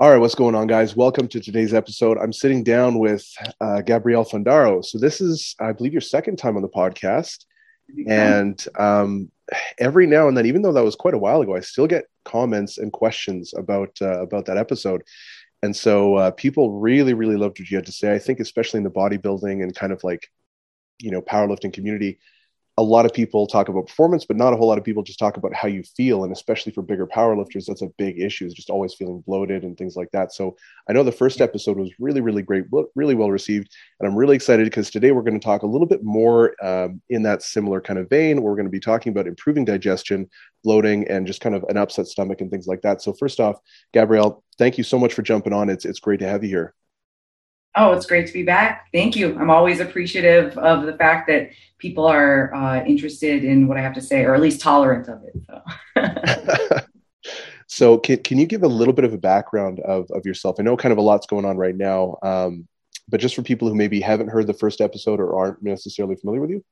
All right, what's going on, guys? Welcome to today's episode. I'm sitting down with uh, Gabrielle Fundaro. So this is, I believe, your second time on the podcast, and um, every now and then, even though that was quite a while ago, I still get comments and questions about uh, about that episode. And so uh, people really, really loved what you had to say. I think, especially in the bodybuilding and kind of like, you know, powerlifting community, a lot of people talk about performance, but not a whole lot of people just talk about how you feel. And especially for bigger powerlifters, that's a big issue, is just always feeling bloated and things like that. So I know the first episode was really, really great, really well received. And I'm really excited because today we're going to talk a little bit more um, in that similar kind of vein. We're going to be talking about improving digestion, bloating, and just kind of an upset stomach and things like that. So first off, Gabrielle, thank you so much for jumping on. It's, it's great to have you here. Oh, it's great to be back. Thank you. I'm always appreciative of the fact that people are uh, interested in what I have to say, or at least tolerant of it. So, so can, can you give a little bit of a background of, of yourself? I know kind of a lot's going on right now, um, but just for people who maybe haven't heard the first episode or aren't necessarily familiar with you.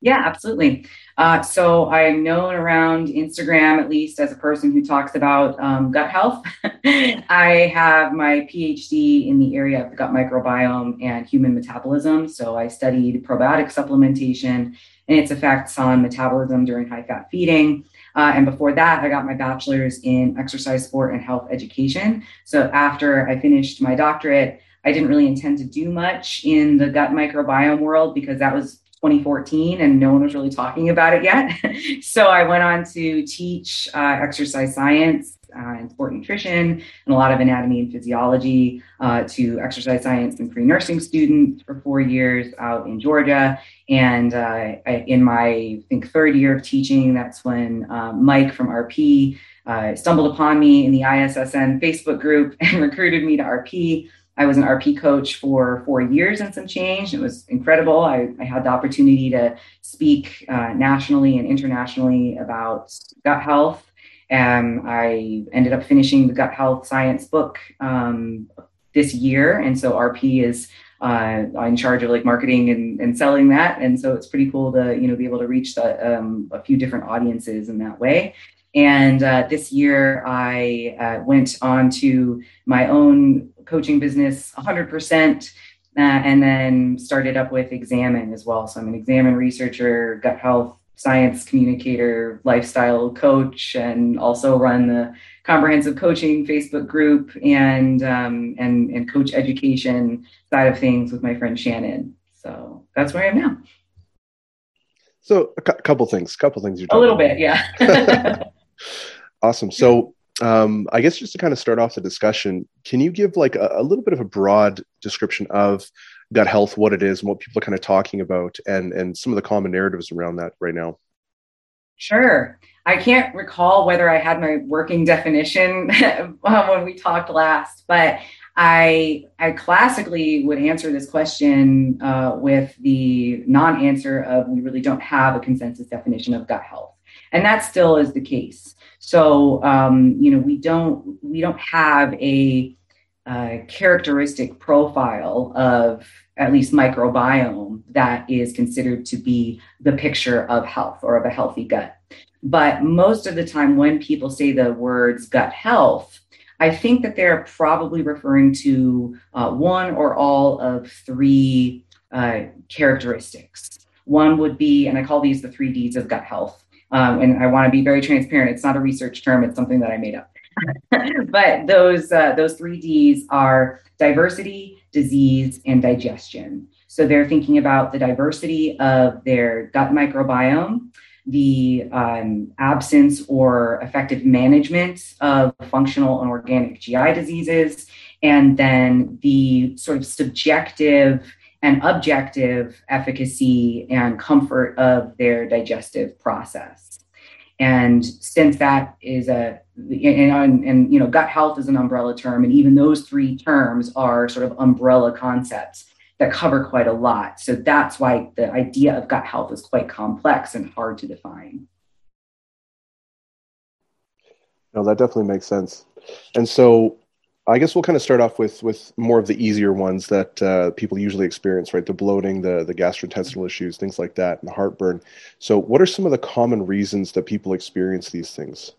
Yeah, absolutely. Uh, so I'm known around Instagram, at least, as a person who talks about um, gut health. I have my PhD in the area of the gut microbiome and human metabolism. So I studied probiotic supplementation and its effects on metabolism during high fat feeding. Uh, and before that, I got my bachelor's in exercise, sport, and health education. So after I finished my doctorate, I didn't really intend to do much in the gut microbiome world because that was 2014 and no one was really talking about it yet. so I went on to teach uh, exercise science uh, and sport nutrition and a lot of anatomy and physiology uh, to exercise science and pre-nursing students for four years out in Georgia. And uh, I, in my, I think, third year of teaching, that's when um, Mike from RP uh, stumbled upon me in the ISSN Facebook group and recruited me to RP. I was an RP coach for four years and some change. It was incredible. I, I had the opportunity to speak uh, nationally and internationally about gut health. And I ended up finishing the gut health science book um, this year. And so RP is uh, in charge of like marketing and, and selling that. And so it's pretty cool to, you know, be able to reach the, um, a few different audiences in that way. And uh, this year, I uh, went on to my own coaching business 100%, uh, and then started up with Examine as well. So I'm an Examine researcher, gut health science communicator, lifestyle coach, and also run the comprehensive coaching Facebook group and um, and and coach education side of things with my friend Shannon. So that's where I am now. So a cu- couple things, couple things you're talking a little bit, yeah. awesome. So um, I guess just to kind of start off the discussion, can you give like a, a, little bit of a broad description of gut health, what it is, and what people are kind of talking about, and and some of the common narratives around that right now? Sure. I can't recall whether I had my working definition when we talked last, but I I classically would answer this question uh, with the non-answer of we really don't have a consensus definition of gut health and that still is the case. So um, you know we don't we don't have a uh, characteristic profile of at least microbiome that is considered to be the picture of health or of a healthy gut. But most of the time, when people say the words gut health, I think that they're probably referring to uh, one or all of three uh, characteristics. One would be, and I call these the three Ds of gut health. Um, and I want to be very transparent. It's not a research term; it's something that I made up. but those uh, those three Ds are diversity, disease, and digestion. So they're thinking about the diversity of their gut microbiome, the um, absence or effective management of functional and organic GI diseases, and then the sort of subjective and objective efficacy and comfort of their digestive process. And since that is a, and, and, you know, gut health is an umbrella term, and even those three terms are sort of umbrella concepts that cover quite a lot. So that's why the idea of gut health is quite complex and hard to define. No, that definitely makes sense. And so I guess we'll kind of start off with with more of the easier ones that uh, people usually experience, right? The bloating, the the gastrointestinal issues, things like that, and the heartburn. So, what are some of the common reasons that people experience these things?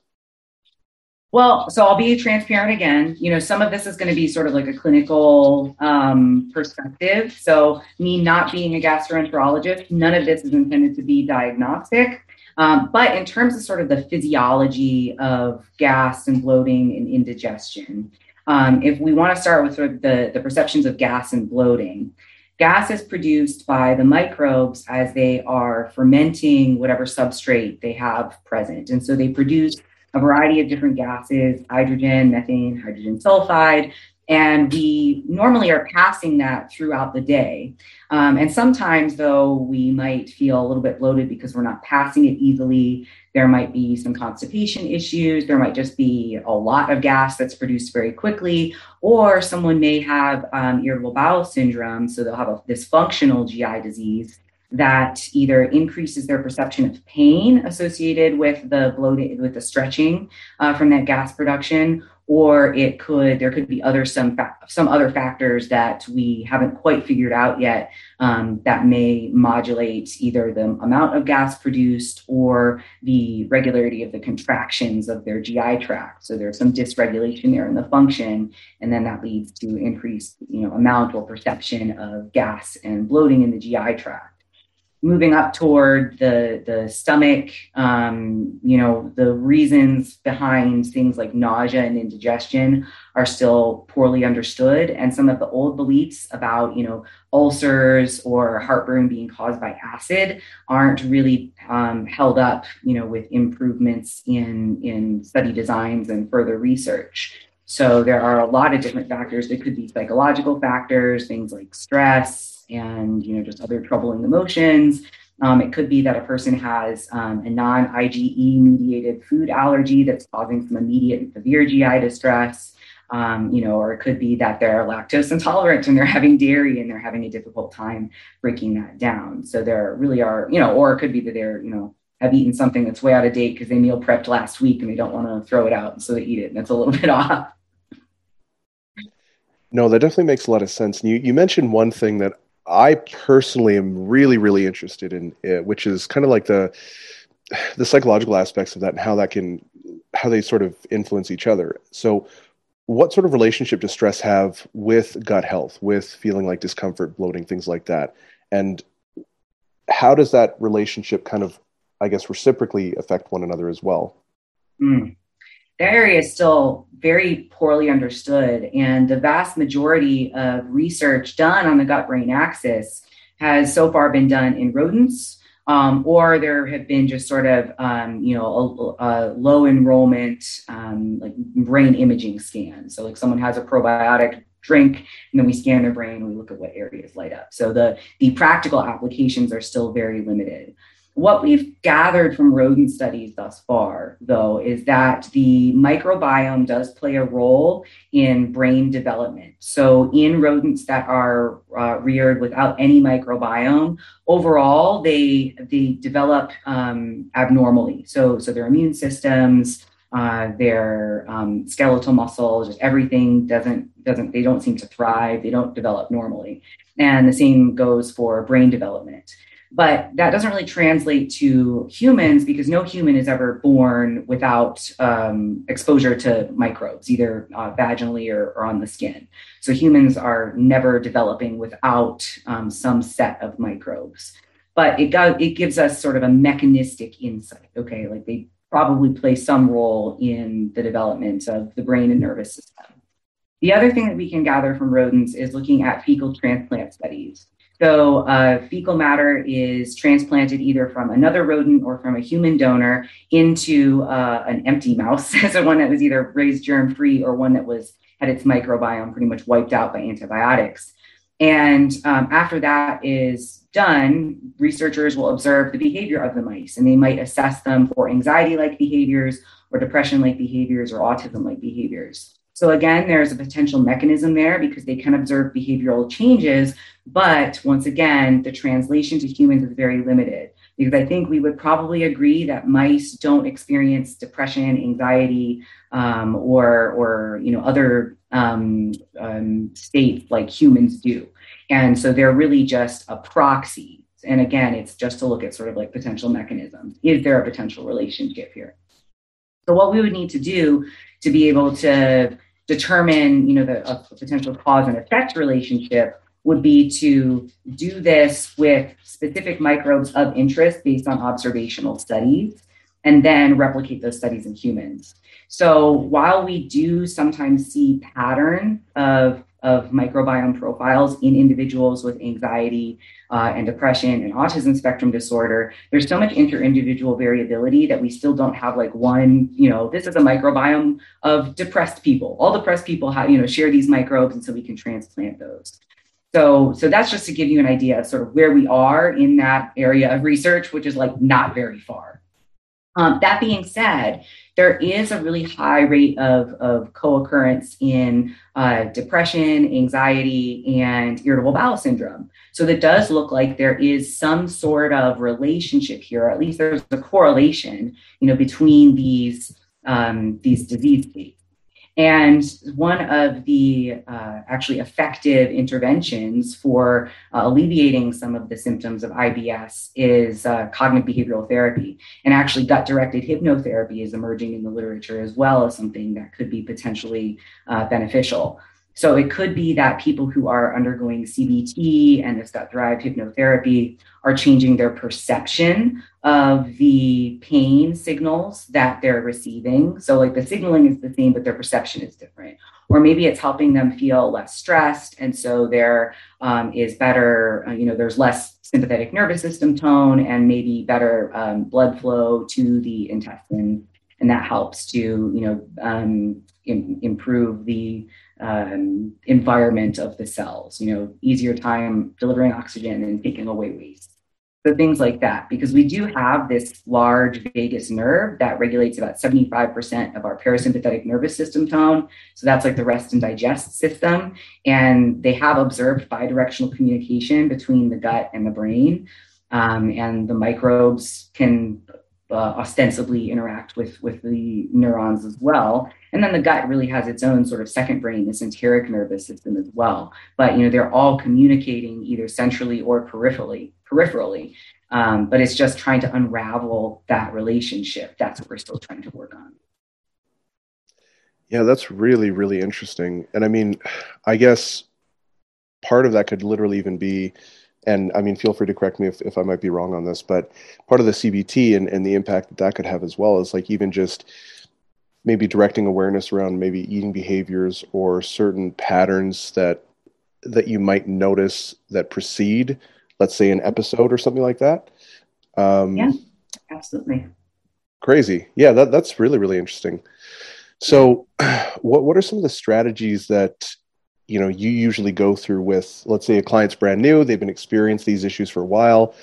Well, so I'll be transparent again. You know, some of this is going to be sort of like a clinical um, perspective. So, me not being a gastroenterologist, none of this is intended to be diagnostic. Um, but in terms of sort of the physiology of gas and bloating and indigestion, um, if we want to start with sort of the, the perceptions of gas and bloating, gas is produced by the microbes as they are fermenting whatever substrate they have present. And so they produce a variety of different gases hydrogen, methane, hydrogen sulfide. And we normally are passing that throughout the day. Um, and sometimes, though, we might feel a little bit bloated because we're not passing it easily. There might be some constipation issues. There might just be a lot of gas that's produced very quickly. Or someone may have um, irritable bowel syndrome. So they'll have a dysfunctional GI disease that either increases their perception of pain associated with the bloating with the stretching uh, from that gas production or it could there could be other some fa- some other factors that we haven't quite figured out yet um, that may modulate either the amount of gas produced or the regularity of the contractions of their GI tract. So there's some dysregulation there in the function, and then that leads to increased you know amount or perception of gas and bloating in the GI tract moving up toward the the stomach um, you know the reasons behind things like nausea and indigestion are still poorly understood. And some of the old beliefs about you know ulcers or heartburn being caused by acid aren't really um, held up you know with improvements in in study designs and further research. So there are a lot of different factors. That could be psychological factors things like stress and you know just other troubling emotions. Um, it could be that a person has um, a non-IgE mediated food allergy that's causing some immediate and severe GI distress. Um, you know, or it could be that they're lactose intolerant and they're having dairy and they're having a difficult time breaking that down. So there really are, you know, or it could be that they're, you know, have eaten something that's way out of date because they meal prepped last week and they don't want to throw it out, so they eat it, and that's a little bit off. No, that definitely makes a lot of sense. And you, you mentioned one thing that I personally am really, really interested in, it, which is kind of like the the psychological aspects of that and how that can how they sort of influence each other. So, what sort of relationship does stress have with gut health, with feeling like discomfort, bloating, things like that, and how does that relationship kind of, I guess, reciprocally affect one another as well? Mm that area is still very poorly understood. And the vast majority of research done on the gut brain axis has so far been done in rodents. Um, or there have been just sort of, um, you know, a, a low enrollment, um, like brain imaging scans. So, like someone has a probiotic drink, and then we scan their brain and we look at what areas light up. So the the practical applications are still very limited. What we've gathered from rodent studies thus far, though, is that the microbiome does play a role in brain development. So, in rodents that are uh, reared without any microbiome, overall they they develop um, abnormally. So, so their immune systems, uh, their um, skeletal muscle, just everything doesn't doesn't they don't seem to thrive. They don't develop normally, and the same goes for brain development. But that doesn't really translate to humans because no human is ever born without um, exposure to microbes, either uh, vaginally or, or, on the skin. So humans are never developing without um, some set of microbes. But it, got, it gives us sort of a mechanistic insight. Okay, like they probably play some role in the development of the brain and nervous system. The other thing that we can gather from rodents is looking at fecal transplant studies. So, uh, fecal matter is transplanted either from another rodent or from a human donor into uh, an empty mouse, so one that was either raised germ free or one that was had its microbiome pretty much wiped out by antibiotics. And um, after that is done, researchers will observe the behavior of the mice and they might assess them for anxiety like behaviors or depression like behaviors or autism like behaviors. So again, there's a potential mechanism there because they can observe behavioral changes, but once again, the translation to humans is very limited because I think we would probably agree that mice don't experience depression, anxiety, um, or or you know other um, um, states like humans do, and so they're really just a proxy. And again, it's just to look at sort of like potential mechanisms. Is there a potential relationship here? So what we would need to do to be able to determine, you know, the a potential cause and effect relationship would be to do this with specific microbes of interest based on observational studies and then replicate those studies in humans. So while we do sometimes see pattern of, of microbiome profiles in individuals with anxiety uh, and depression and autism spectrum disorder, there's so much inter-individual variability that we still don't have like one, you know, this is a microbiome of depressed people. All depressed people have, you know, share these microbes and so we can transplant those. So, so that's just to give you an idea of sort of where we are in that area of research, which is like not very far. Um, that being said, there is a really high rate of, of co-occurrence in uh, depression, anxiety, and irritable bowel syndrome. So that does look like there is some sort of relationship here, or at least there's a correlation, you know, between these um, these disease states. And one of the uh, actually effective interventions for uh, alleviating some of the symptoms of IBS is uh, cognitive behavioral therapy. And actually, gut directed hypnotherapy is emerging in the literature as well as something that could be potentially uh, beneficial. So it could be that people who are undergoing CBT and this gut derived hypnotherapy are changing their perception of the pain signals that they're receiving. So, like the signaling is the same, but their perception is different. Or maybe it's helping them feel less stressed. And so there um, is better, uh, you know, there's less sympathetic nervous system tone and maybe better um, blood flow to the intestine. And that helps to, you know, um, in, improve the um, environment of the cells, you know, easier time delivering oxygen and taking away waste. So things like that, because we do have this large vagus nerve that regulates about 75% of our parasympathetic nervous system tone. So that's like the rest and digest system. And they have observed bidirectional communication between the gut and the brain. Um, and the microbes can uh, ostensibly interact with with the neurons as well. And then the gut really has its own sort of second brain this enteric nervous system as well. But you know they're all communicating either centrally or peripherally peripherally. Um, but it's just trying to unravel that relationship. That's what we're still trying to work on. Yeah that's really really interesting. And i mean i guess part of that could literally even be and I mean, feel free to correct me if, if I might be wrong on this, but part of the CBT and, and the impact that that could have as well is like even just maybe directing awareness around maybe eating behaviors or certain patterns that that you might notice that precede, let's say, an episode or something like that. Um, yeah, absolutely. Crazy. Yeah, that, that's really, really interesting. So, what, what are some of the strategies that you know you usually go through with let's say a client's brand new they've been experiencing these issues for a while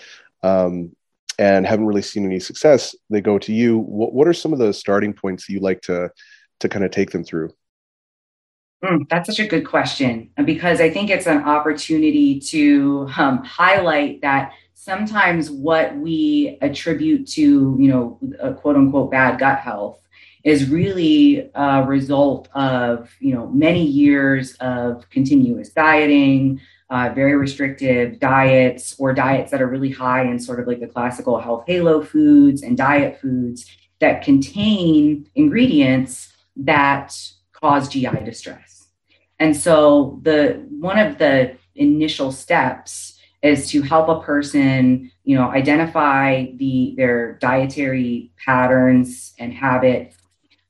um, and haven't really seen any success they go to you. What, what are some of the starting points that you like to to kind of take them through? Mm, that's such a good question because i think it's an opportunity to um, highlight that sometimes what we attribute to you know quote unquote bad gut health is really a result of you know many years of continuous dieting uh, very restrictive diets or diets that are really high in sort of like the classical health halo foods and diet foods that contain ingredients that cause gi distress. And so the one of the initial steps is to help a person you know identify the their dietary patterns and habits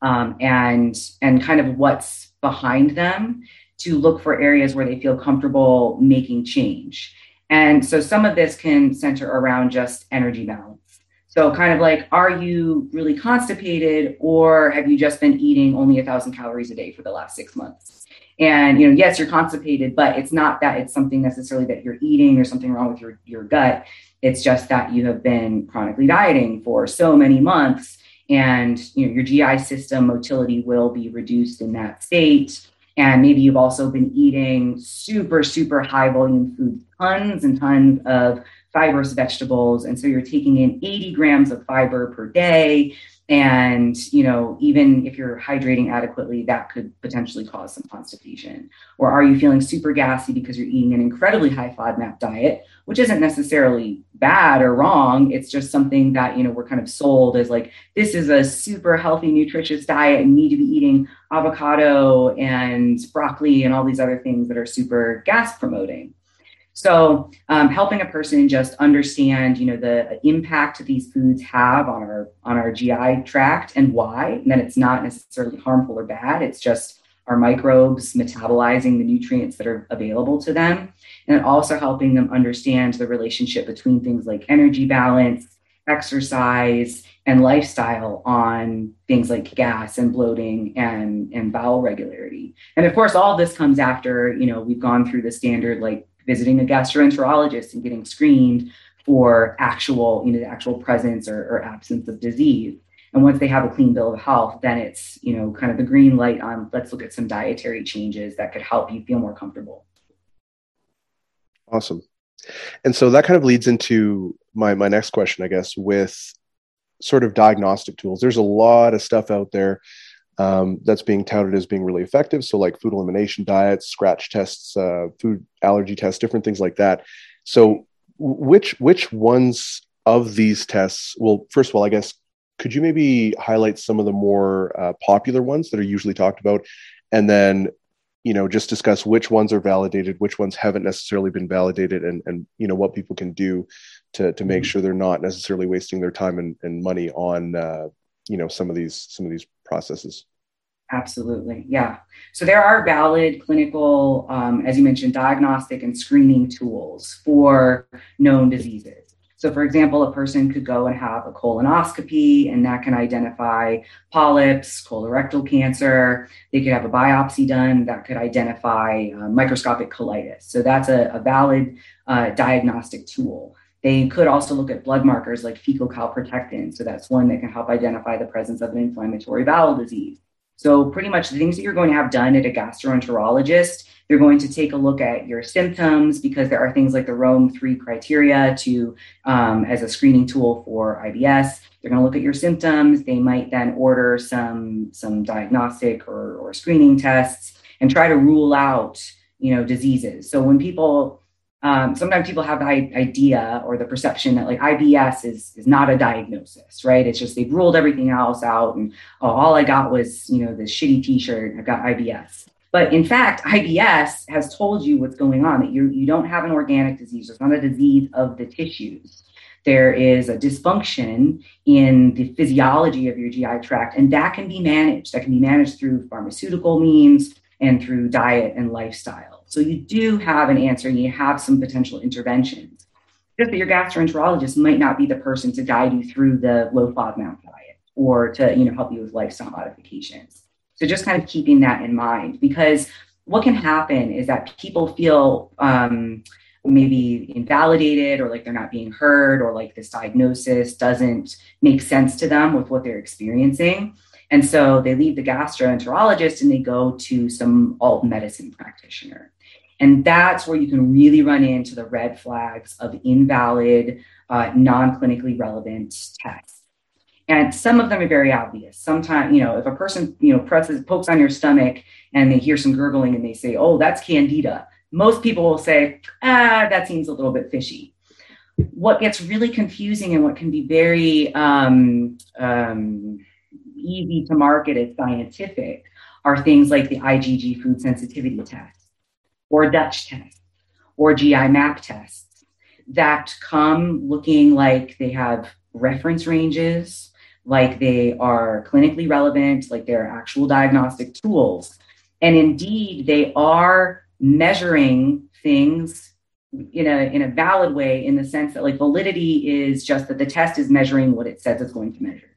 um, and and kind of what's behind them to look for areas where they feel comfortable making change. And so some of this can center around just energy balance. So kind of like, are you really constipated or have you just been eating only a thousand calories a day for the last six months? And you know, yes, you're constipated, but it's not that it's something necessarily that you're eating or something wrong with your, your gut. It's just that you have been chronically dieting for so many months and you know your GI system motility will be reduced in that state. And maybe you've also been eating super, super high volume food, tons and tons of fibrous vegetables. And so you're taking in 80 grams of fiber per day. And you know even if you're hydrating adequately that could potentially cause some constipation. Or are you feeling super gassy because you're eating an incredibly high fodmap diet which isn't necessarily bad or wrong. It's just something that you know we're kind of sold as like this is a super healthy nutritious diet and you need to be eating avocado and broccoli and all these other things that are super gas promoting so um, helping a person just understand, you know, the impact these foods have on our on our GI tract and why, and that it's not necessarily harmful or bad. It's just our microbes metabolizing the nutrients that are available to them, and also helping them understand the relationship between things like energy balance, exercise, and lifestyle on things like gas and bloating and and bowel regularity. And of course, all this comes after you know we've gone through the standard like visiting a gastroenterologist and getting screened for actual, you know, the actual presence or, or absence of disease. And once they have a clean bill of health, then it's, you know, kind of the green light on let's look at some dietary changes that could help you feel more comfortable. Awesome. And so that kind of leads into my my next question, I guess, with sort of diagnostic tools. There's a lot of stuff out there um, that's being touted as being really effective. So, like food elimination diets, scratch tests, uh, food allergy tests, different things like that. So, which which ones of these tests? Well, first of all, I guess could you maybe highlight some of the more uh, popular ones that are usually talked about, and then you know just discuss which ones are validated, which ones haven't necessarily been validated, and and you know what people can do to to make mm-hmm. sure they're not necessarily wasting their time and, and money on uh, you know some of these some of these processes. Absolutely. Yeah. So there are valid clinical um, as you mentioned diagnostic and screening tools for known diseases. So for example a person could go and have a colonoscopy and that can identify polyps colorectal cancer. They could have a biopsy done that could identify uh, microscopic colitis. So that's a, a valid uh, diagnostic tool they could also look at blood markers like fecal calprotectin. So that's one that can help identify the presence of an inflammatory bowel disease. So pretty much the things that you're going to have done at a gastroenterologist, they're going to take a look at your symptoms because there are things like the Rome 3 criteria to um, as a screening tool for IBS. They're going to look at your symptoms. They might then order some some diagnostic or, or screening tests and try to rule out you know diseases. So when people um, sometimes people have the idea or the perception that like IBS is is not a diagnosis, right? It's just they've ruled everything else out, and oh, all I got was you know this shitty T-shirt. I've got IBS. But in fact, IBS has told you what's going on. That you you don't have an organic disease. It's not a disease of the tissues. There is a dysfunction in the physiology of your GI tract, and that can be managed. That can be managed through pharmaceutical means and through diet and lifestyle. So you do have an answer and you have some potential interventions. Just that your gastroenterologist might not be the person to guide you through the low FODMAP diet or to you know help you with lifestyle modifications. So just kind of keeping that in mind because what can happen is that people feel um, maybe invalidated or like they're not being heard or like this diagnosis doesn't make sense to them with what they're experiencing. And so they leave the gastroenterologist and they go to some alt medicine practitioner. And that's where you can really run into the red flags of invalid, uh, non clinically relevant tests. And some of them are very obvious. Sometimes, you know, if a person, you know, presses, pokes on your stomach and they hear some gurgling and they say, oh, that's candida, most people will say, ah, that seems a little bit fishy. What gets really confusing and what can be very um, um, easy to market as scientific are things like the IgG food sensitivity test or Dutch tests or GI map tests that come looking like they have reference ranges, like they are clinically relevant, like they're actual diagnostic tools. And indeed, they are measuring things in a, in a valid way in the sense that like validity is just that the test is measuring what it says it's going to measure.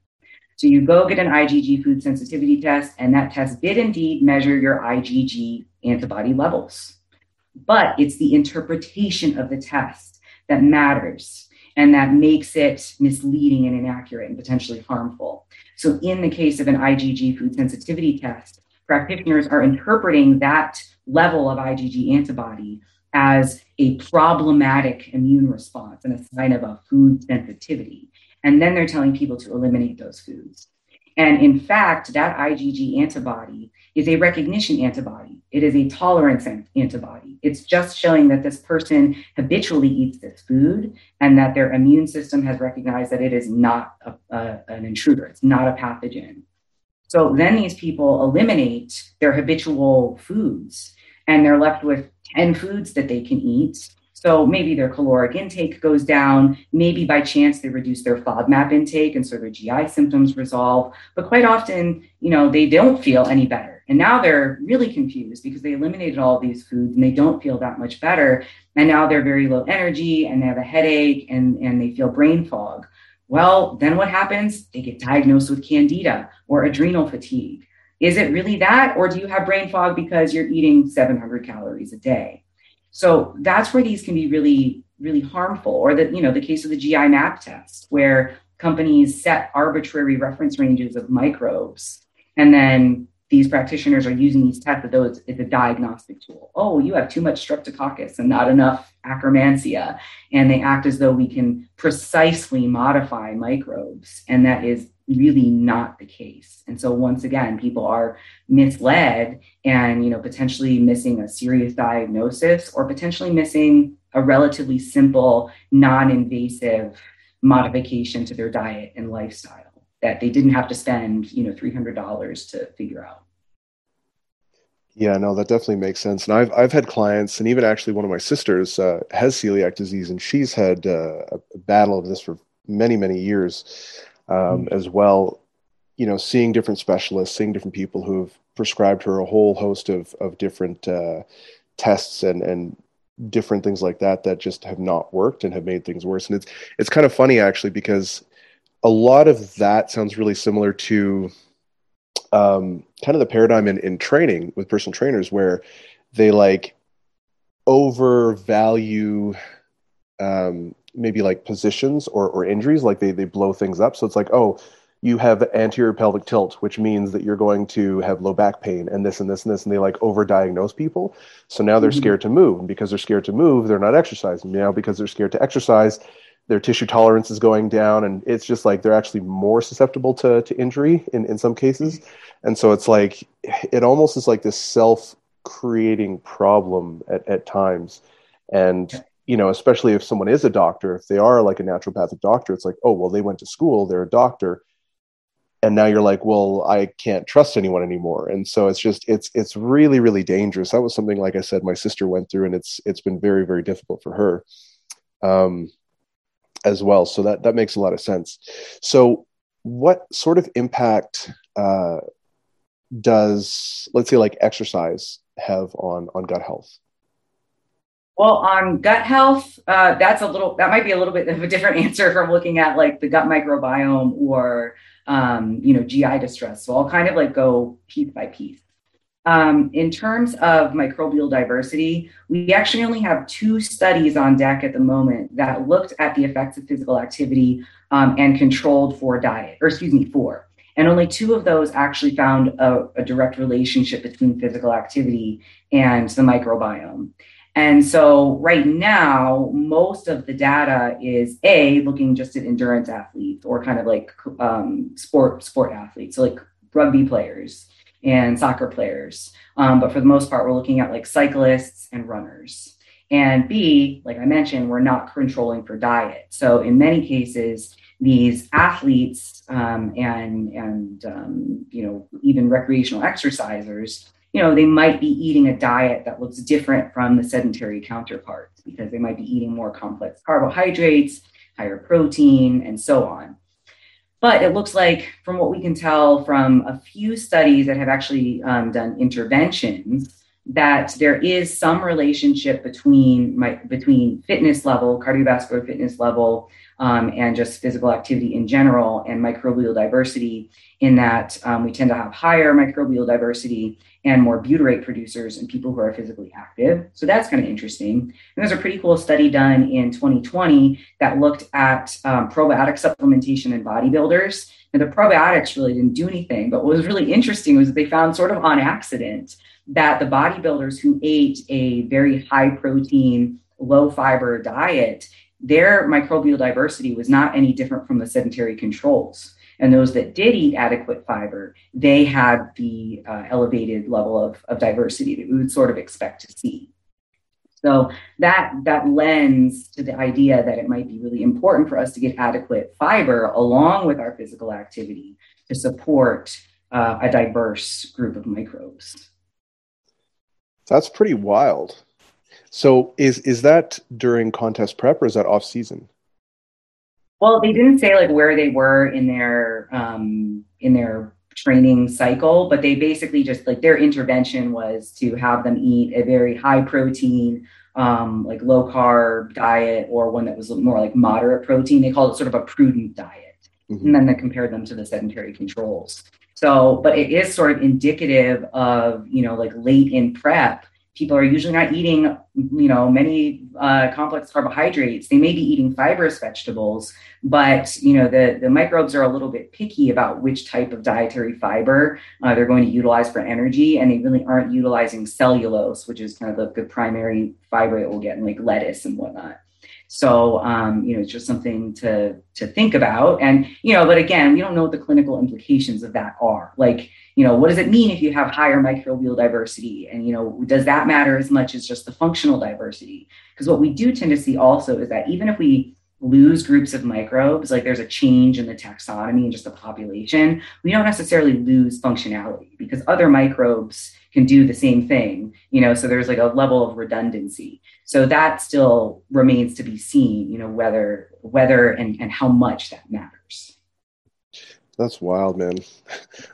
So you go get an IgG food sensitivity test, and that test did indeed measure your IgG antibody levels but it's the interpretation of the test that matters and that makes it misleading and inaccurate and potentially harmful. So, in the case of an IgG food sensitivity test, practitioners are interpreting that level of IgG antibody as a problematic immune response and a sign of a food sensitivity. And then they're telling people to eliminate those foods. And in fact, that IgG antibody is a recognition antibody. It is a tolerance antibody. It's just showing that this person habitually eats this food and that their immune system has recognized that it is not a, a, an intruder, it's not a pathogen. So then these people eliminate their habitual foods and they're left with 10 foods that they can eat so maybe their caloric intake goes down. Maybe by chance they reduce their FODMAP intake and so their GI symptoms resolve. But quite often, you know, they don't feel any better. And now they're really confused because they eliminated all these foods and they don't feel that much better. And now they're very low energy and they have a headache and, and they feel brain fog. Well, then what happens? They get diagnosed with candida or adrenal fatigue. Is it really that? Or do you have brain fog because you're eating 700 calories a day? So that's where these can be really, really harmful. Or that, you know, the case of the GI map test, where companies set arbitrary reference ranges of microbes. And then these practitioners are using these tests those as a diagnostic tool. Oh, you have too much streptococcus and not enough Akkermansia. And they act as though we can precisely modify microbes. And that is really not the case. And so once again, people are misled and you know potentially missing a serious diagnosis or potentially missing a relatively simple, non-invasive modification to their diet and lifestyle that they didn't have to spend, you know, $300 to figure out. Yeah, no, that definitely makes sense. And I've I've had clients, and even actually one of my sisters uh, has celiac disease, and she's had uh, a battle of this for many many years um, mm-hmm. as well. You know, seeing different specialists, seeing different people who've prescribed her a whole host of of different uh, tests and and different things like that that just have not worked and have made things worse. And it's it's kind of funny actually because a lot of that sounds really similar to um, kind of the paradigm in, in training with personal trainers where they like overvalue um, maybe like positions or, or injuries, like they, they blow things up. So it's like, oh, you have anterior pelvic tilt, which means that you're going to have low back pain and this and this and this. And they like overdiagnose people. So now they're mm-hmm. scared to move. And because they're scared to move, they're not exercising. Now, because they're scared to exercise, their tissue tolerance is going down. And it's just like they're actually more susceptible to, to injury in, in some cases. And so it's like, it almost is like this self creating problem at, at times. And you know, especially if someone is a doctor, if they are like a naturopathic doctor, it's like, oh, well, they went to school, they're a doctor. And now you're like, well, I can't trust anyone anymore. And so it's just, it's, it's really, really dangerous. That was something, like I said, my sister went through and it's, it's been very, very difficult for her um, as well. So that, that makes a lot of sense. So what sort of impact uh, does, let's say like exercise have on, on gut health? Well, on gut health, uh, that's a little, that might be a little bit of a different answer from looking at like the gut microbiome or, um, you know, GI distress. So I'll kind of like go piece by piece. Um, in terms of microbial diversity, we actually only have two studies on deck at the moment that looked at the effects of physical activity um, and controlled for diet, or excuse me, for. And only two of those actually found a, a direct relationship between physical activity and the microbiome. And so right now, most of the data is a looking just at endurance athletes or kind of like um, sport sport athletes, so like rugby players and soccer players. Um, but for the most part, we're looking at like cyclists and runners. And B, like I mentioned, we're not controlling for diet. So in many cases, these athletes um, and and um, you know even recreational exercisers you know, they might be eating a diet that looks different from the sedentary counterparts because they might be eating more complex carbohydrates, higher protein, and so on. But it looks like, from what we can tell from a few studies that have actually um, done interventions, that there is some relationship between my, between fitness level, cardiovascular fitness level, um, and just physical activity in general, and microbial diversity. In that um, we tend to have higher microbial diversity and more butyrate producers in people who are physically active. So that's kind of interesting. And there's a pretty cool study done in 2020 that looked at um, probiotic supplementation in bodybuilders. And the probiotics really didn't do anything, but what was really interesting was that they found sort of on accident that the bodybuilders who ate a very high protein, low fiber diet, their microbial diversity was not any different from the sedentary controls. And those that did eat adequate fiber, they had the uh, elevated level of, of diversity that we would sort of expect to see. So that that lends to the idea that it might be really important for us to get adequate fiber along with our physical activity to support uh, a diverse group of microbes. That's pretty wild. So is is that during contest prep or is that off season? Well, they didn't say like where they were in their um, in their training cycle, but they basically just like their intervention was to have them eat a very high protein, um, like low carb diet, or one that was more like moderate protein. They called it sort of a prudent diet, mm-hmm. and then they compared them to the sedentary controls. So, but it is sort of indicative of you know like late in prep people are usually not eating, you know, many uh, complex carbohydrates. They may be eating fibrous vegetables, but you know, the the microbes are a little bit picky about which type of dietary fiber uh, they're going to utilize for energy, and they really aren't utilizing cellulose, which is kind of the, the primary fiber that we'll get in like lettuce and whatnot. So, um, you know, it's just something to to think about. And you know, but again, we don't know what the clinical implications of that are. Like, you know, what does it mean if you have higher microbial diversity? And you know, does that matter as much as just the functional diversity? Because what we do tend to see also is that even if we lose groups of microbes, like there's a change in the taxonomy and just the population, we don't necessarily lose functionality because other microbes can do the same thing, you know, so there's like a level of redundancy. So that still remains to be seen, you know, whether whether and, and how much that matters. That's wild, man.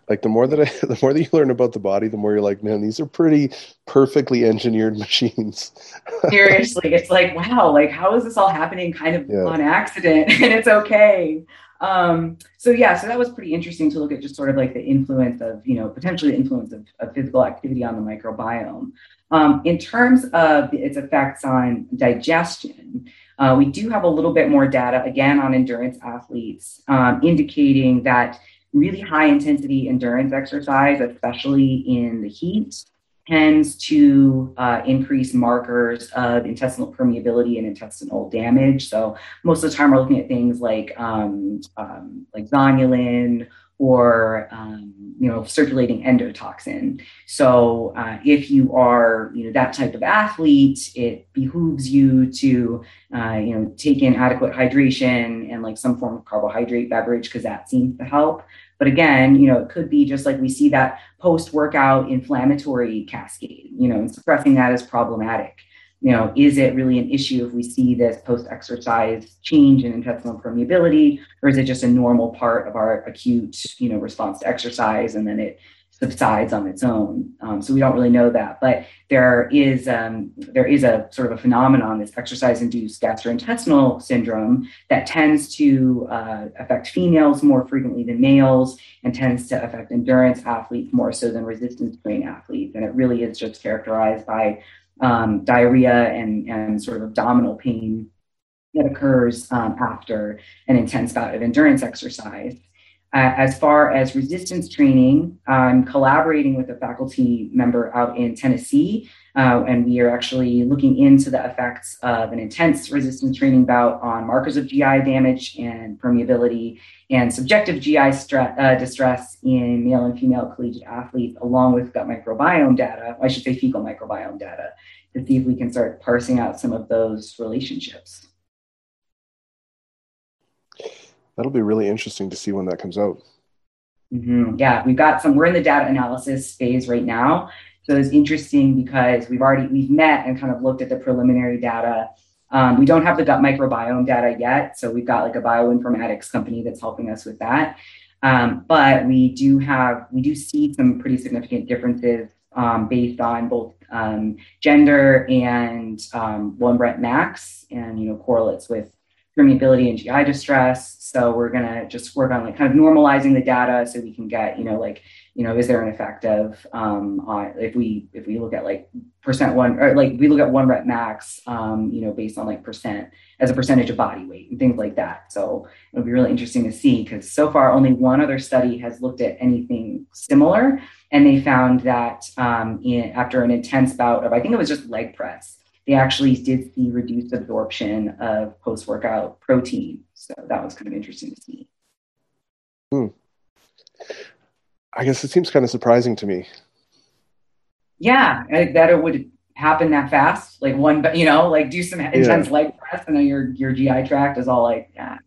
Like the more that I, the more that you learn about the body, the more you're like, man, these are pretty perfectly engineered machines. Seriously, it's like, wow, like how is this all happening kind of yeah. on accident and it's okay. Um, so yeah, so that was pretty interesting to look at just sort of like the influence of, you know, potentially the influence of, of physical activity on the microbiome. Um, in terms of its effects on digestion, uh, we do have a little bit more data, again, on endurance athletes, um, indicating that really high intensity endurance exercise, especially in the heat, tends to uh, increase markers of intestinal permeability and intestinal damage. So most of the time, we're looking at things like um, um, like zonulin or um, you know circulating endotoxin. So uh, if you are you know that type of athlete, it behooves you to uh, you know take in adequate hydration and like some form of carbohydrate beverage because that seems to help. But again, you know, it could be just like we see that post workout inflammatory cascade, you know, suppressing that is problematic you know, is it really an issue if we see this post exercise change in intestinal permeability, or is it just a normal part of our acute, you know, response to exercise and then it subsides on its own? Um, so we don't really know that, but there is um, there is a sort of a phenomenon, this exercise-induced gastrointestinal syndrome, that tends to uh, affect females more frequently than males, and tends to affect endurance athletes more so than resistance training athletes, and it really is just characterized by um, diarrhea and, and sort of abdominal pain that occurs um, after an intense bout of endurance exercise. Uh, as far as resistance training, I'm collaborating with a faculty member out in Tennessee, uh, and we are actually looking into the effects of an intense resistance training bout on markers of GI damage and permeability and subjective GI uh, distress in male and female collegiate athletes, along with gut microbiome data, I should say fecal microbiome data, to see if we can start parsing out some of those relationships. That'll be really interesting to see when that comes out. Mm-hmm. Yeah, we've got some. We're in the data analysis phase right now, so it's interesting because we've already we've met and kind of looked at the preliminary data. Um, we don't have the gut microbiome data yet, so we've got like a bioinformatics company that's helping us with that. Um, but we do have we do see some pretty significant differences um, based on both um, gender and um, one rep max, and you know correlates with permeability and GI distress. So we're gonna just work on like kind of normalizing the data so we can get, you know, like, you know, is there an effect of um, uh, if we if we look at like percent one or like we look at one rep max, um, you know, based on like percent as a percentage of body weight and things like that. So it'll be really interesting to see because so far only one other study has looked at anything similar, and they found that um, in, after an intense bout of I think it was just leg press they actually did see reduced absorption of post workout protein. So that was kind of interesting to see. Hmm. I guess it seems kind of surprising to me. Yeah, that it would happen that fast. Like one, but you know, like do some intense yeah. leg press, and then your your GI tract is all like, yeah.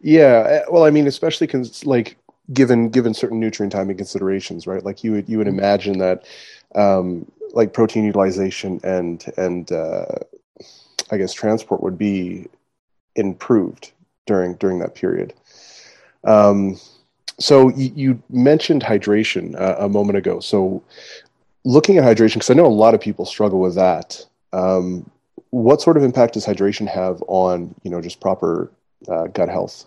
Yeah, eh, well, I mean, especially cons- like given given certain nutrient timing considerations, right? Like you would you would mm-hmm. imagine that um, like protein utilization and and uh, I guess transport would be improved during during that period. Um, so you, mentioned hydration uh, a moment ago. So looking at hydration, because I know a lot of people struggle with that. Um, what sort of impact does hydration have on you know just proper uh, gut health?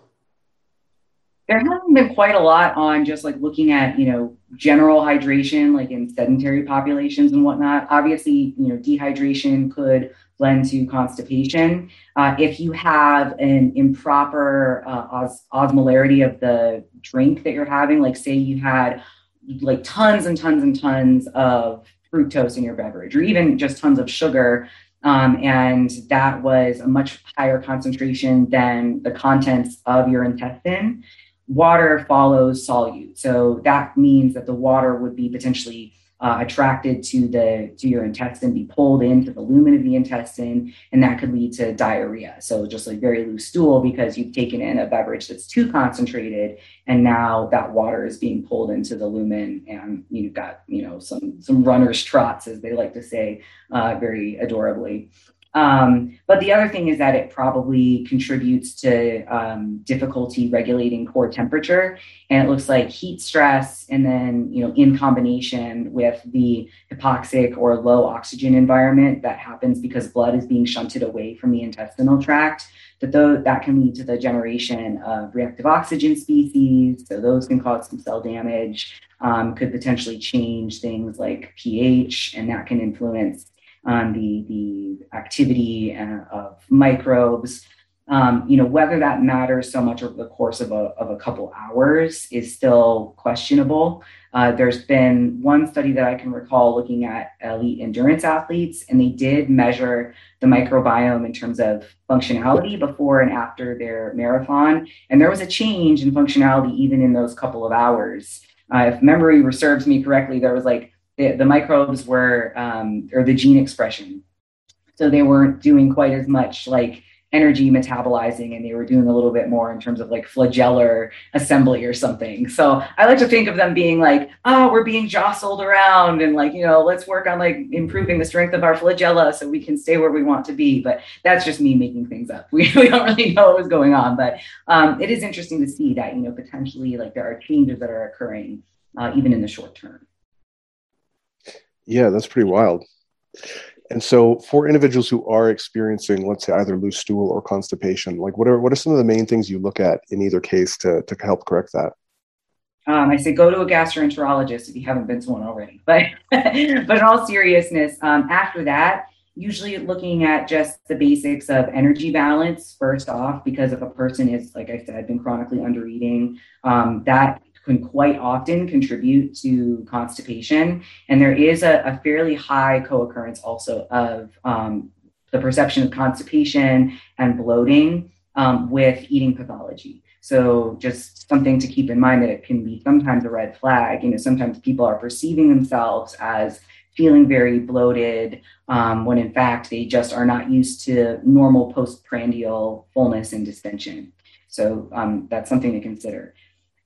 There hasn't been quite a lot on just like looking at you know general hydration, like in sedentary populations and whatnot. Obviously, you know dehydration could lend to constipation. Uh, if you have an improper uh, os- osmolarity of the drink that you're having, like say you had like tons and tons and tons of fructose in your beverage, or even just tons of sugar, um, and that was a much higher concentration than the contents of your intestine. Water follows solute. So that means that the water would be potentially uh, attracted to the to your intestine, be pulled into the lumen of the intestine, and that could lead to diarrhea. So just like very loose stool because you've taken in a beverage that's too concentrated, and now that water is being pulled into the lumen, and you've got you know some some runner's trots, as they like to say, uh, very adorably. Um, but the other thing is that it probably contributes to um, difficulty regulating core temperature. And it looks like heat stress, and then, you know, in combination with the hypoxic or low oxygen environment that happens because blood is being shunted away from the intestinal tract, that though that can lead to the generation of reactive oxygen species. So those can cause some cell damage, um, could potentially change things like pH, and that can influence on the, the activity uh, of microbes. Um, you know, whether that matters so much over the course of a, of a couple hours is still questionable. Uh, there's been one study that I can recall looking at elite endurance athletes, and they did measure the microbiome in terms of functionality before and after their marathon. And there was a change in functionality even in those couple of hours. Uh, if memory serves me correctly, there was like the, the microbes were um, or the gene expression. So they weren't doing quite as much like energy metabolizing and they were doing a little bit more in terms of like flagellar assembly or something. So i like to think of them being like oh we're being jostled around and like you know let's work on like improving the strength of our flagella so we can stay where we want to be. But that's just me making things up. We, we don't really know what was going on but um, it is interesting to see that you know potentially like there are changes that are occurring uh, even in the short term yeah, that's pretty wild. And so, for individuals who are experiencing, let's say, either loose stool or constipation, like what are what are some of the main things you look at in either case to to help correct that? Um, I say go to a gastroenterologist if you haven't been to one already. But but in all seriousness, um, after that, usually looking at just the basics of energy balance first off, because if a person is, like I said, been chronically under eating, um, that can quite often contribute to constipation. And there is a, a fairly high co occurrence also of um, the perception of constipation and bloating um, with eating pathology. So just something to keep in mind that it can be sometimes a red flag. You know, sometimes people are perceiving themselves as feeling very bloated um, when in fact they just are not used to normal postprandial fullness and distension. So um, that's something to consider.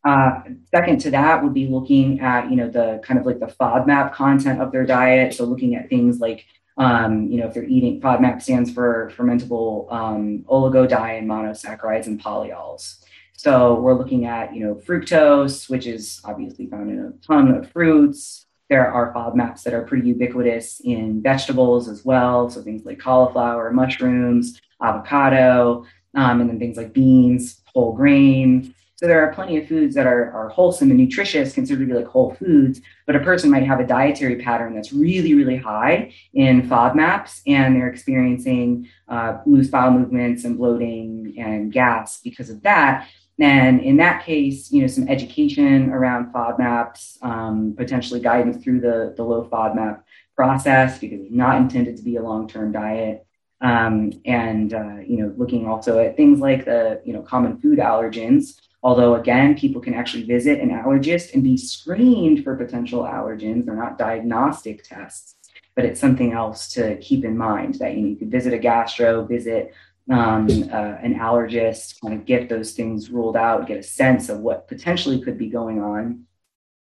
Uh, second to that would be looking at, you know, the kind of like the FODMAP content of their diet. So looking at things like, um, you know, if they're eating, FODMAP stands for fermentable um, monosaccharides and polyols. So we're looking at, you know, fructose, which is obviously found in a ton of fruits. There are FODMAPs that are pretty ubiquitous in vegetables as well. So things like cauliflower, mushrooms, avocado, um, and then things like beans, whole grain, so there are plenty of foods that are, are wholesome and nutritious, considered to be like whole foods, but a person might have a dietary pattern that's really, really high in FODMAPs, and they're experiencing uh, loose bowel movements and bloating and gas because of that. And in that case, you know, some education around FODMAPs, um, potentially guidance through the, the low FODMAP process because it's not intended to be a long-term diet. Um, and uh, you know looking also at things like the you know common food allergens Although, again, people can actually visit an allergist and be screened for potential allergens. They're not diagnostic tests, but it's something else to keep in mind that you, you could visit a gastro, visit um, uh, an allergist, kind of get those things ruled out, get a sense of what potentially could be going on.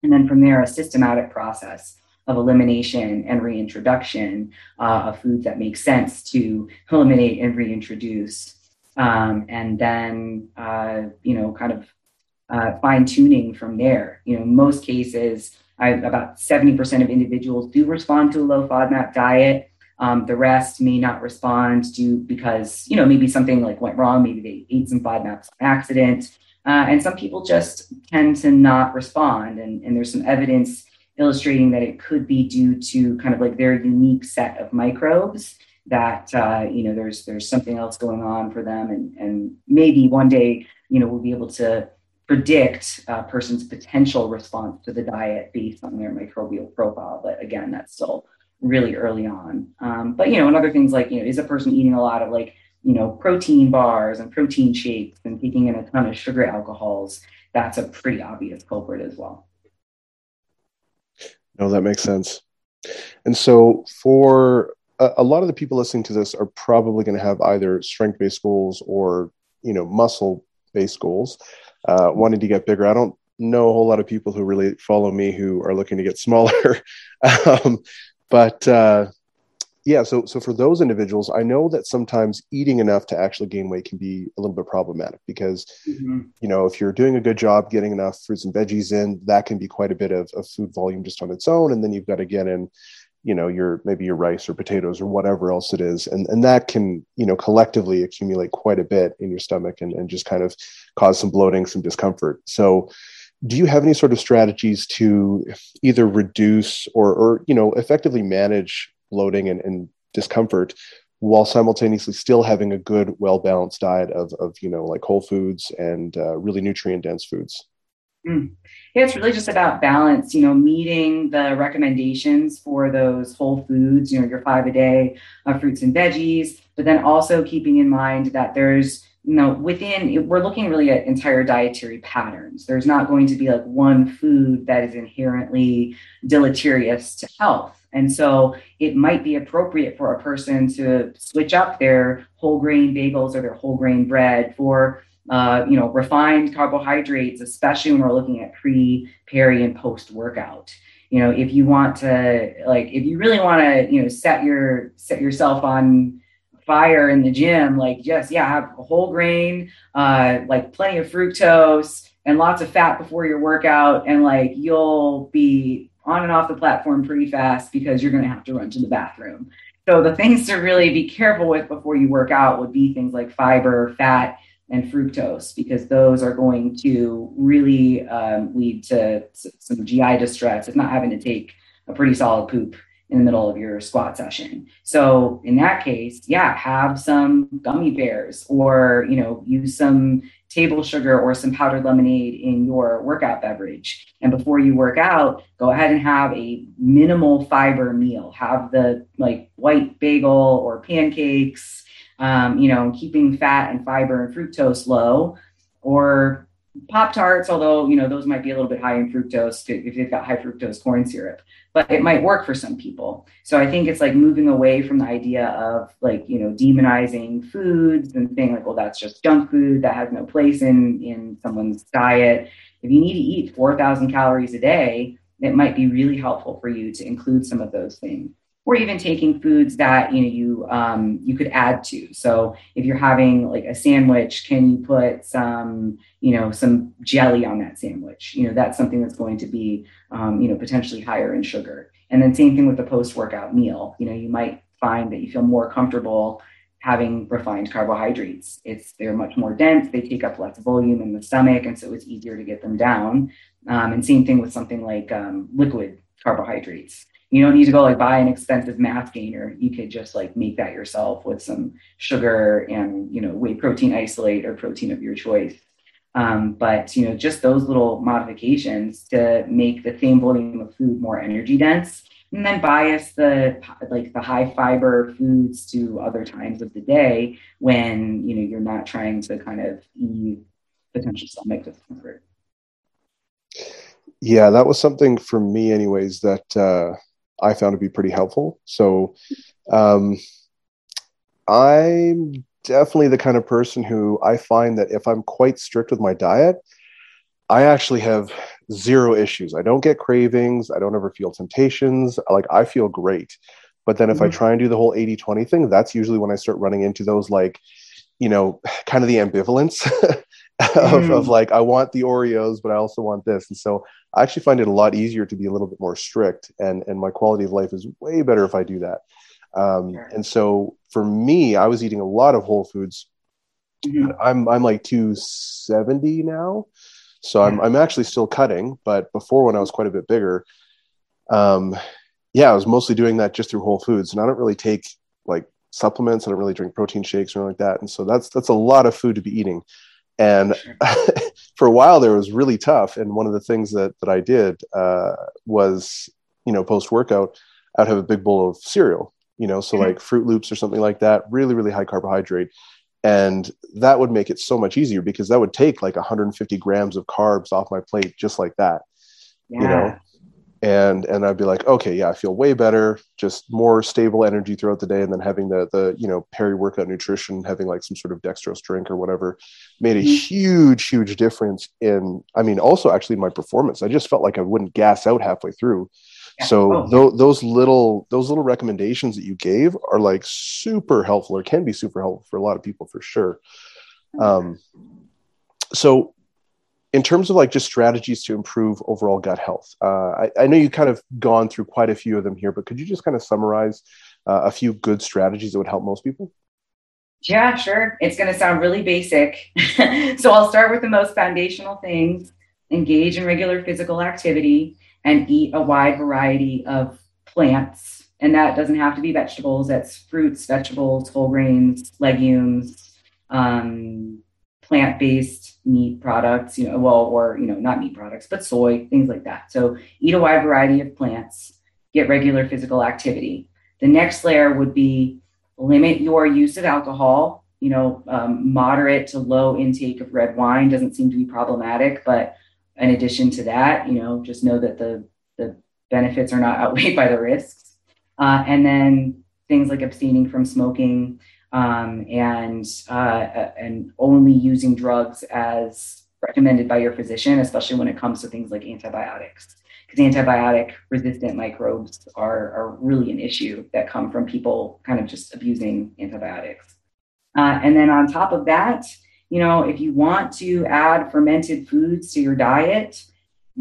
And then from there, a systematic process of elimination and reintroduction uh, of foods that make sense to eliminate and reintroduce. Um, and then, uh, you know, kind of uh, fine tuning from there. You know, most cases, I, about 70% of individuals do respond to a low FODMAP diet. Um, the rest may not respond to because, you know, maybe something like went wrong. Maybe they ate some FODMAPs on accident. Uh, and some people just tend to not respond. And, and there's some evidence illustrating that it could be due to kind of like their unique set of microbes that uh, you know there's there's something else going on for them and and maybe one day you know we'll be able to predict a person's potential response to the diet based on their microbial profile. But again that's still really early on. Um, but you know and other things like you know is a person eating a lot of like you know protein bars and protein shakes and taking in a ton of sugar alcohols that's a pretty obvious culprit as well. No, that makes sense. And so, for a, a lot of the people listening to this, are probably going to have either strength-based goals or you know muscle-based goals, uh, wanting to get bigger. I don't know a whole lot of people who really follow me who are looking to get smaller, um, but uh, yeah so so for those individuals i know that sometimes eating enough to actually gain weight can be a little bit problematic because mm-hmm. you know if you're doing a good job getting enough fruits and veggies in that can be quite a bit of, of food volume just on its own and then you've got to get in you know your maybe your rice or potatoes or whatever else it is. And and that can you know collectively accumulate quite a bit in your stomach and, and just kind of cause some bloating some discomfort. So do you have any sort of strategies to either reduce or or you know effectively manage bloating and, and discomfort while simultaneously still having a good well balanced diet of, of you know like whole foods and uh, really nutrient dense foods mm. yeah it's really just about balance you know meeting the recommendations for those whole foods you know your five a day of fruits and veggies but then also keeping in mind that there's you know within we're looking really at entire dietary patterns there's not going to be like one food that is inherently deleterious to health and so it might be appropriate for a person to switch up their whole grain bagels or their whole grain bread for uh, you know refined carbohydrates, especially when we're looking at pre, peri, and post workout. You know, if you want to like, if you really want to, you know, set your set yourself on fire in the gym, like just yeah, have a whole grain, uh, like plenty of fructose and lots of fat before your workout, and like you'll be on and off the platform pretty fast because you're going to have to run to the bathroom. So the things to really be careful with before you work out would be things like fiber, fat, and fructose because those are going to really um, lead to some GI distress if not having to take a pretty solid poop in the middle of your squat session. So in that case, yeah, have some gummy bears or you know use some table sugar or some powdered lemonade in your workout beverage. And before you work out, go ahead and have a minimal fiber meal. Have the like white bagel or pancakes, um, you know, keeping fat and fiber and fructose low, or Pop Tarts, although you know those might be a little bit high in fructose if they've got high fructose corn syrup, but it might work for some people. So I think it's like moving away from the idea of like you know demonizing foods and saying like, well, that's just junk food that has no place in in someone's diet. If you need to eat four thousand calories a day, it might be really helpful for you to include some of those things or even taking foods that you know you um, you could add to. So if you're having like a sandwich, can you put some you know some jelly on that sandwich? You know that's something that's going to be um, you know potentially higher in sugar. And then same thing with the post workout meal. You know you might find that you feel more comfortable having refined carbohydrates. It's they're much more dense. They take up less volume in the stomach, and so it's easier to get them down. Um, and same thing with something like um, liquid carbohydrates you don't need to go like buy an expensive mass gainer. You could just like make that yourself with some sugar and you know whey protein isolate or protein of your choice. Um, but you know just those little modifications to make the same volume of food more energy dense, and then bias the like the high fiber foods to other times of the day when you know you're not trying to kind of eat potential stomach discomfort. Yeah, that was something for me, anyways, that uh, I found it to be pretty helpful. So, um, I'm definitely the kind of person who I find that if I'm quite strict with my diet, I actually have zero issues. I don't get cravings. I don't ever feel temptations. Like I feel great. But then if mm-hmm. I try and do the whole 80 20 thing, that's usually when I start running into those like, you know, kind of the ambivalence of, mm. of like, I want the Oreos, but I also want this. And so I actually find it a lot easier to be a little bit more strict. And, and my quality of life is way better if I do that. Um, sure. And so for me, I was eating a lot of whole foods. Mm-hmm. I'm, I'm like 270 now. So I'm, I'm actually still cutting, but before when I was quite a bit bigger, um, yeah, I was mostly doing that just through Whole Foods, and I don't really take like supplements. I don't really drink protein shakes or anything like that, and so that's that's a lot of food to be eating. And for a while there, it was really tough. And one of the things that that I did uh, was, you know, post workout, I'd have a big bowl of cereal, you know, so mm-hmm. like Froot Loops or something like that, really really high carbohydrate and that would make it so much easier because that would take like 150 grams of carbs off my plate just like that yeah. you know and and i'd be like okay yeah i feel way better just more stable energy throughout the day and then having the the you know peri workout nutrition having like some sort of dextrose drink or whatever made a mm-hmm. huge huge difference in i mean also actually my performance i just felt like i wouldn't gas out halfway through so oh. th- those little those little recommendations that you gave are like super helpful or can be super helpful for a lot of people for sure. Um, so in terms of like just strategies to improve overall gut health, uh, I, I, know you kind of gone through quite a few of them here, but could you just kind of summarize uh, a few good strategies that would help most people? Yeah, sure. It's going to sound really basic. so I'll start with the most foundational things engage in regular physical activity and eat a wide variety of plants. And that doesn't have to be vegetables, that's fruits, vegetables, whole grains, legumes, um, plant based meat products, you know, well, or, you know, not meat products, but soy, things like that. So eat a wide variety of plants, get regular physical activity. The next layer would be limit your use of alcohol. You know, um, moderate to low intake of red wine doesn't seem to be problematic, but in addition to that, you know, just know that the the benefits are not outweighed by the risks. Uh, and then things like abstaining from smoking um, and uh, and only using drugs as recommended by your physician, especially when it comes to things like antibiotics, because antibiotic resistant microbes are, are really an issue that come from people kind of just abusing antibiotics. Uh, and then on top of that, you know, if you want to add fermented foods to your diet,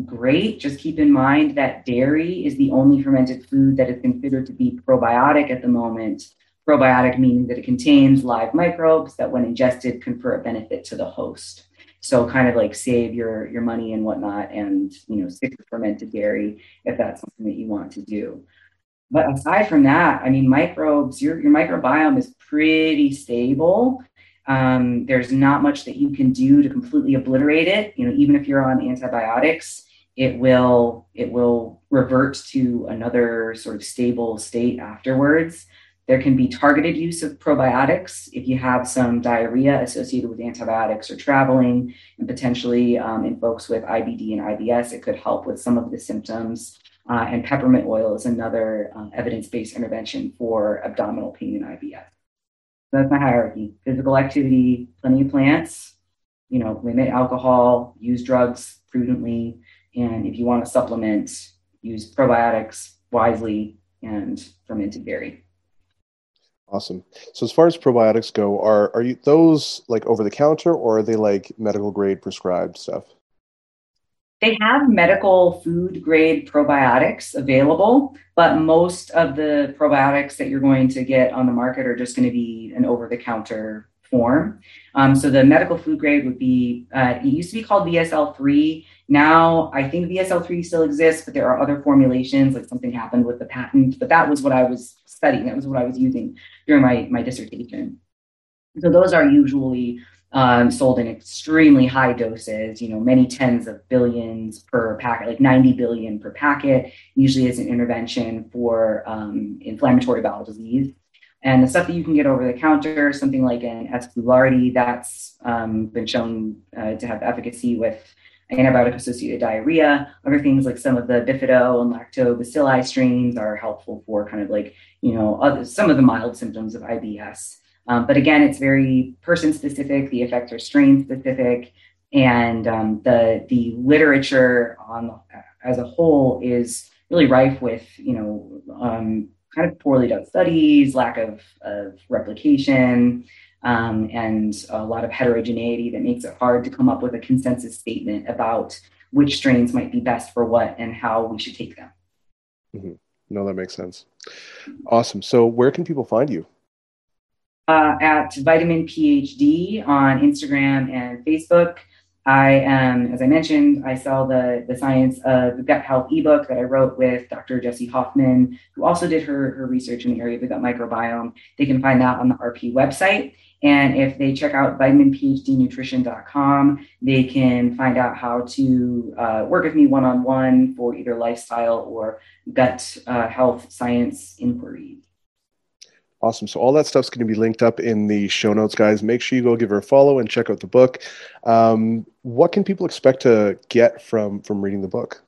great. Just keep in mind that dairy is the only fermented food that is considered to be probiotic at the moment. Probiotic meaning that it contains live microbes that, when ingested, confer a benefit to the host. So, kind of like save your your money and whatnot, and you know, stick to fermented dairy if that's something that you want to do. But aside from that, I mean, microbes, your your microbiome is pretty stable. Um, there's not much that you can do to completely obliterate it. You know, even if you're on antibiotics, it will it will revert to another sort of stable state afterwards. There can be targeted use of probiotics if you have some diarrhea associated with antibiotics or traveling, and potentially um, in folks with IBD and IBS, it could help with some of the symptoms. Uh, and peppermint oil is another uh, evidence based intervention for abdominal pain and IBS that's my hierarchy. Physical activity, plenty of plants, you know, limit alcohol, use drugs prudently, and if you want to supplement, use probiotics wisely and fermented dairy. Awesome. So as far as probiotics go, are are you those like over the counter or are they like medical grade prescribed stuff? They have medical food grade probiotics available, but most of the probiotics that you're going to get on the market are just going to be an over the counter form. Um, so the medical food grade would be, uh, it used to be called VSL3. Now I think VSL3 still exists, but there are other formulations, like something happened with the patent, but that was what I was studying. That was what I was using during my, my dissertation. So those are usually um, sold in extremely high doses, you know, many tens of billions per packet, like 90 billion per packet, usually as an intervention for um, inflammatory bowel disease. And the stuff that you can get over the counter, something like S. boulardii, that's um, been shown uh, to have efficacy with antibiotic associated diarrhea. Other things like some of the bifido and lactobacilli strains are helpful for kind of like, you know, other, some of the mild symptoms of IBS. Um, but again, it's very person specific, the effects are strain specific, and um, the, the literature on as a whole is really rife with, you know, um, kind of poorly done studies, lack of, of replication, um, and a lot of heterogeneity that makes it hard to come up with a consensus statement about which strains might be best for what and how we should take them. Mm-hmm. No, that makes sense. Awesome. So, where can people find you? Uh, at Vitamin PhD on Instagram and Facebook. I am, as I mentioned, I sell the, the Science of Gut Health ebook that I wrote with Dr. Jessie Hoffman, who also did her, her research in the area of the gut microbiome. They can find that on the RP website. And if they check out vitaminphdnutrition.com, they can find out how to uh, work with me one on one for either lifestyle or gut uh, health science inquiries. Awesome. So all that stuff's going to be linked up in the show notes, guys. Make sure you go give her a follow and check out the book. Um, what can people expect to get from from reading the book?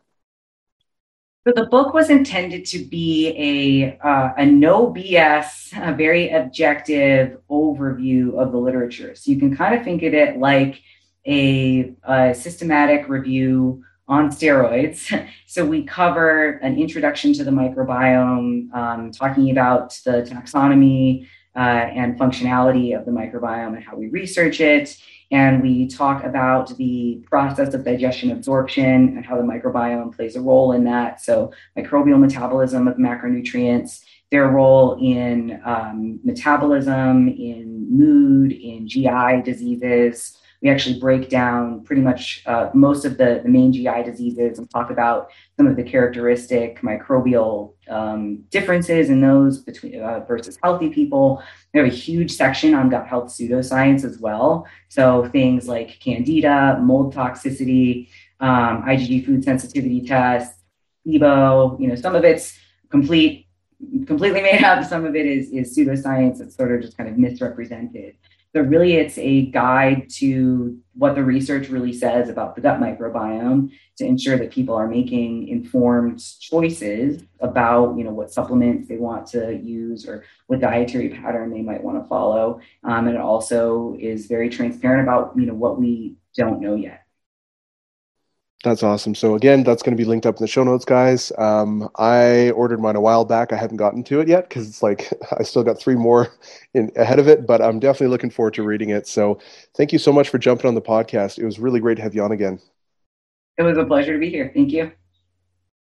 So the book was intended to be a uh, a no BS, a very objective overview of the literature. So you can kind of think of it like a, a systematic review on steroids. so we cover an introduction to the microbiome, um, talking about the taxonomy uh, and functionality of the microbiome and how we research it. And we talk about the process of digestion absorption and how the microbiome plays a role in that. So, microbial metabolism of macronutrients, their role in um, metabolism, in mood, in GI diseases, we actually break down pretty much uh, most of the, the main GI diseases and talk about some of the characteristic microbial um, differences in those between uh, versus healthy people. We have a huge section on gut health pseudoscience as well. So things like candida, mold toxicity, um, IgG food sensitivity tests, SIBO, you know, some of it's complete, completely made up. Some of it is, is pseudoscience that's sort of just kind of misrepresented but really it's a guide to what the research really says about the gut microbiome to ensure that people are making informed choices about you know what supplements they want to use or what dietary pattern they might want to follow. Um, and it also is very transparent about you know what we don't know yet that's awesome. So again, that's going to be linked up in the show notes, guys. Um, I ordered mine a while back. I haven't gotten to it yet because it's like I still got three more in ahead of it, but I'm definitely looking forward to reading it. So thank you so much for jumping on the podcast. It was really great to have you on again. It was a pleasure to be here. Thank you.